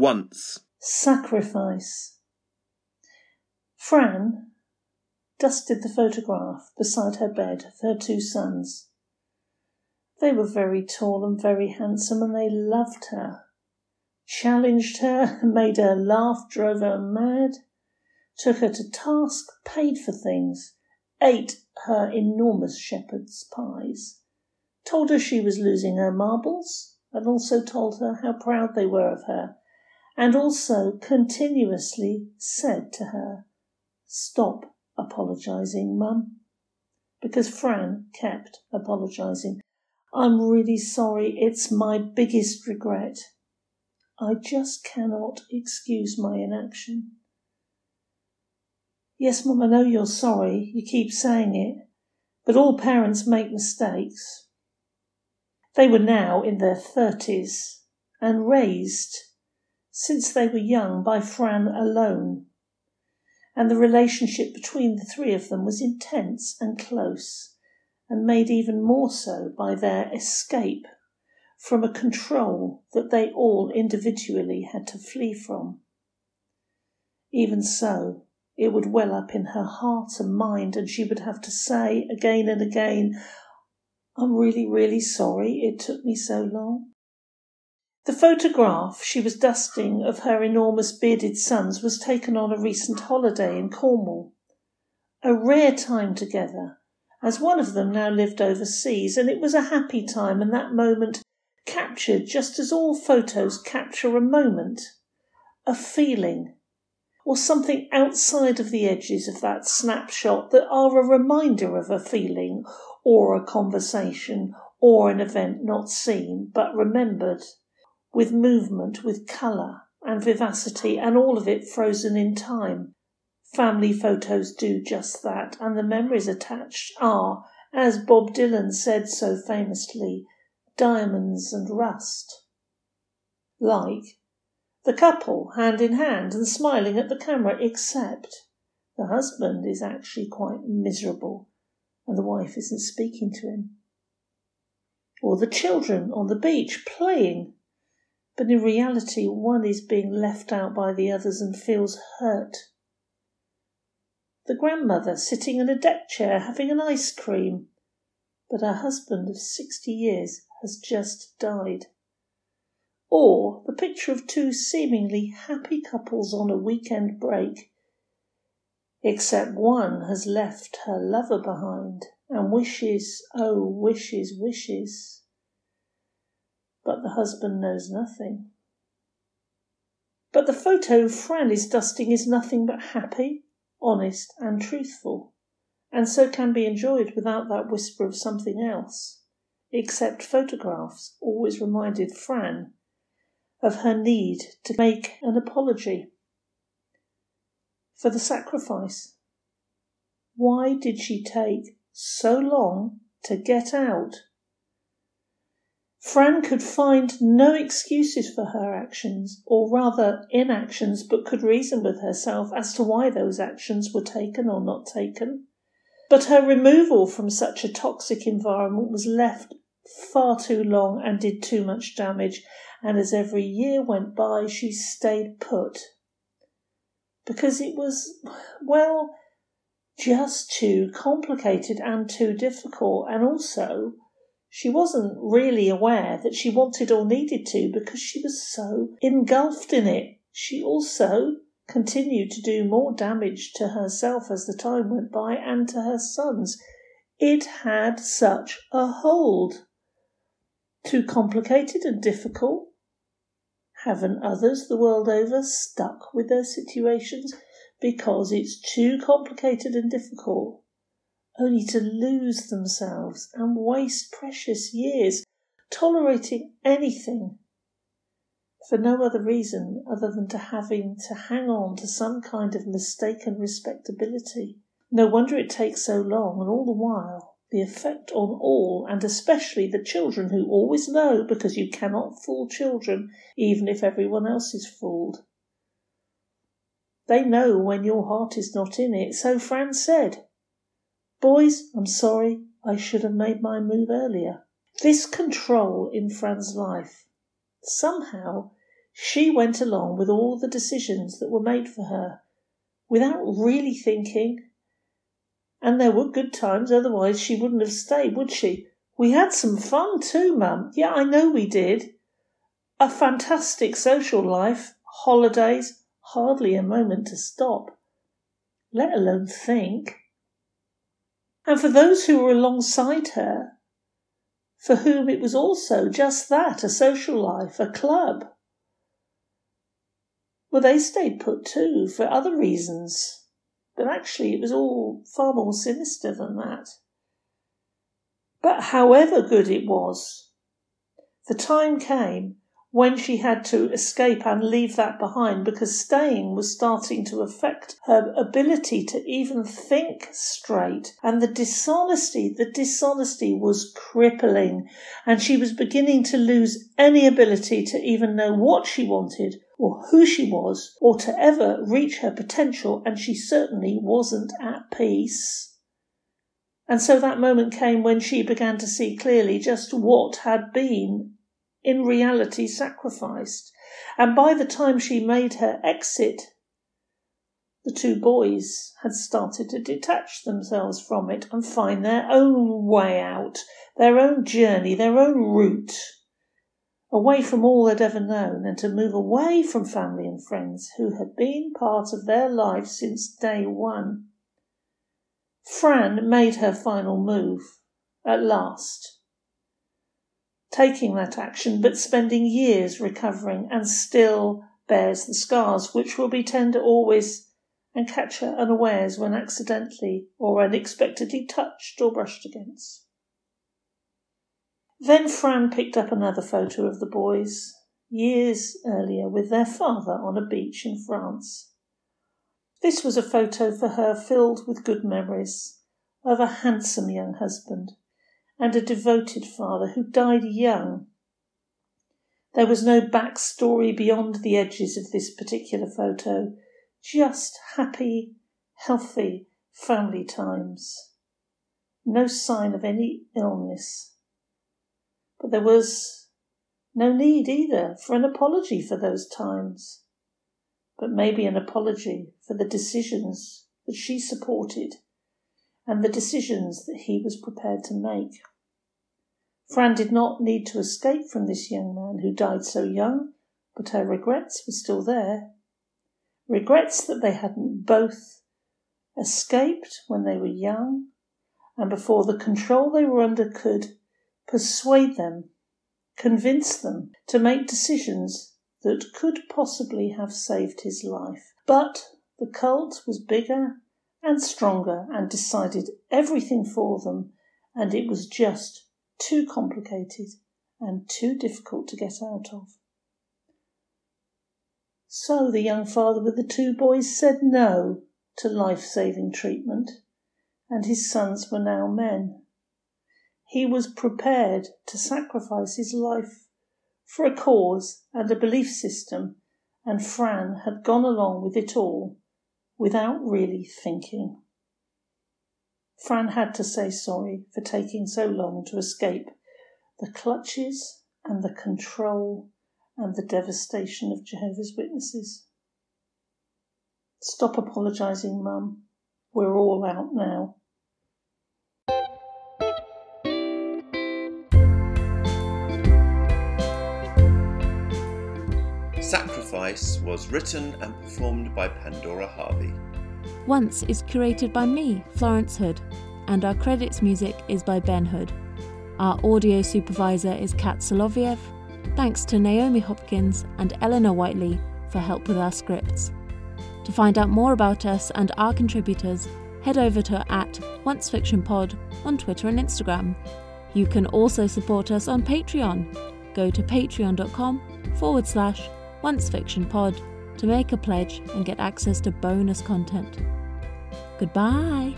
once. Sacrifice. Fran dusted the photograph beside her bed of her two sons. They were very tall and very handsome, and they loved her, challenged her, made her laugh, drove her mad, took her to task, paid for things, ate her enormous shepherd's pies, told her she was losing her marbles, and also told her how proud they were of her, and also continuously said to her, Stop apologizing, Mum. Because Fran kept apologizing. I'm really sorry. It's my biggest regret. I just cannot excuse my inaction. Yes, Mum, I know you're sorry. You keep saying it. But all parents make mistakes. They were now in their thirties and raised, since they were young, by Fran alone. And the relationship between the three of them was intense and close and made even more so by their escape from a control that they all individually had to flee from. Even so, it would well up in her heart and mind, and she would have to say again and again, I'm really, really sorry it took me so long. The photograph she was dusting of her enormous bearded sons was taken on a recent holiday in Cornwall. A rare time together, as one of them now lived overseas, and it was a happy time, and that moment captured just as all photos capture a moment, a feeling, or something outside of the edges of that snapshot that are a reminder of a feeling or a conversation or an event not seen but remembered, with movement, with colour and vivacity, and all of it frozen in time, Family photos do just that, and the memories attached are, as Bob Dylan said so famously, diamonds and rust. Like the couple hand in hand and smiling at the camera, except the husband is actually quite miserable and the wife isn't speaking to him. Or the children on the beach playing, but in reality one is being left out by the others and feels hurt the grandmother sitting in a deck chair having an ice cream, but her husband of sixty years has just died. Or the picture of two seemingly happy couples on a weekend break, except one has left her lover behind and wishes, oh, wishes, wishes. But the husband knows nothing. But the photo Fran is dusting is nothing but happy, honest, and truthful, and so can be enjoyed without that whisper of something else. Except photographs always reminded Fran of her need to make an apology for the sacrifice. Why did she take so long to get out? Fran could find no excuses for her actions, or rather inactions, but could reason with herself as to why those actions were taken or not taken. But her removal from such a toxic environment was left far too long and did too much damage, and as every year went by, she stayed put. Because it was, well, just too complicated and too difficult, and also she wasn't really aware that she wanted or needed to because she was so engulfed in it. She also continued to do more damage to herself as the time went by and to her sons. It had such a hold. Too complicated and difficult? Haven't others the world over stuck with their situations because it's too complicated and difficult? Only to lose themselves and waste precious years tolerating anything for no other reason other than to having to hang on to some kind of mistaken respectability. No wonder it takes so long, and all the while the effect on all, and especially the children who always know because you cannot fool children even if everyone else is fooled. They know when your heart is not in it, so Fran said. Boys, I'm sorry, I should have made my move earlier. This control in Fran's life. Somehow she went along with all the decisions that were made for her without really thinking. And there were good times, otherwise she wouldn't have stayed, would she? We had some fun too, Mum. Yeah, I know we did. A fantastic social life, holidays, hardly a moment to stop, let alone think. And for those who were alongside her, for whom it was also just that a social life, a club. Well, they stayed put too for other reasons, but actually it was all far more sinister than that. But however good it was, the time came when she had to escape and leave that behind because staying was starting to affect her ability to even think straight. And the dishonesty, the dishonesty was crippling. And she was beginning to lose any ability to even know what she wanted or who she was or to ever reach her potential. And she certainly wasn't at peace. And so that moment came when she began to see clearly just what had been in reality sacrificed. And by the time she made her exit, the two boys had started to detach themselves from it and find their own way out, their own journey, their own route, away from all they'd ever known, and to move away from family and friends who had been part of their lives since day one. Fran made her final move, at last taking that action, but spending years recovering and still bears the scars, which will be tender always and catch her unawares when accidentally or unexpectedly touched or brushed against. Then Fran picked up another photo of the boys, years earlier, with their father on a beach in France. This was a photo for her filled with good memories of a handsome young husband and a devoted father who died young. There was no backstory beyond the edges of this particular photo, just happy, healthy family times. No sign of any illness. But there was no need either for an apology for those times, but maybe an apology for the decisions that she supported and the decisions that he was prepared to make. Fran did not need to escape from this young man who died so young, but her regrets were still there. Regrets that they hadn't both escaped when they were young and before the control they were under could persuade them, convince them to make decisions that could possibly have saved his life. But the cult was bigger and stronger and decided everything for them, and it was just too complicated and too difficult to get out of. So the young father with the two boys said no to life saving treatment, and his sons were now men. He was prepared to sacrifice his life for a cause and a belief system, and Fran had gone along with it all without really thinking. Fran had to say sorry for taking so long to escape the clutches and the control and the devastation of Jehovah's Witnesses. Stop apologising, Mum. We're all out now. Sacrifice was written and performed by Pandora Harvey. Once is curated by me, Florence Hood, and our credits music is by Ben Hood. Our audio supervisor is Kat Soloviev. Thanks to Naomi Hopkins and Eleanor Whiteley for help with our scripts. To find out more about us and our contributors, head over to at Once Fiction Pod on Twitter and Instagram. You can also support us on Patreon. Go to patreon.com forward slash Once Fiction Pod to make a pledge and get access to bonus content. Goodbye.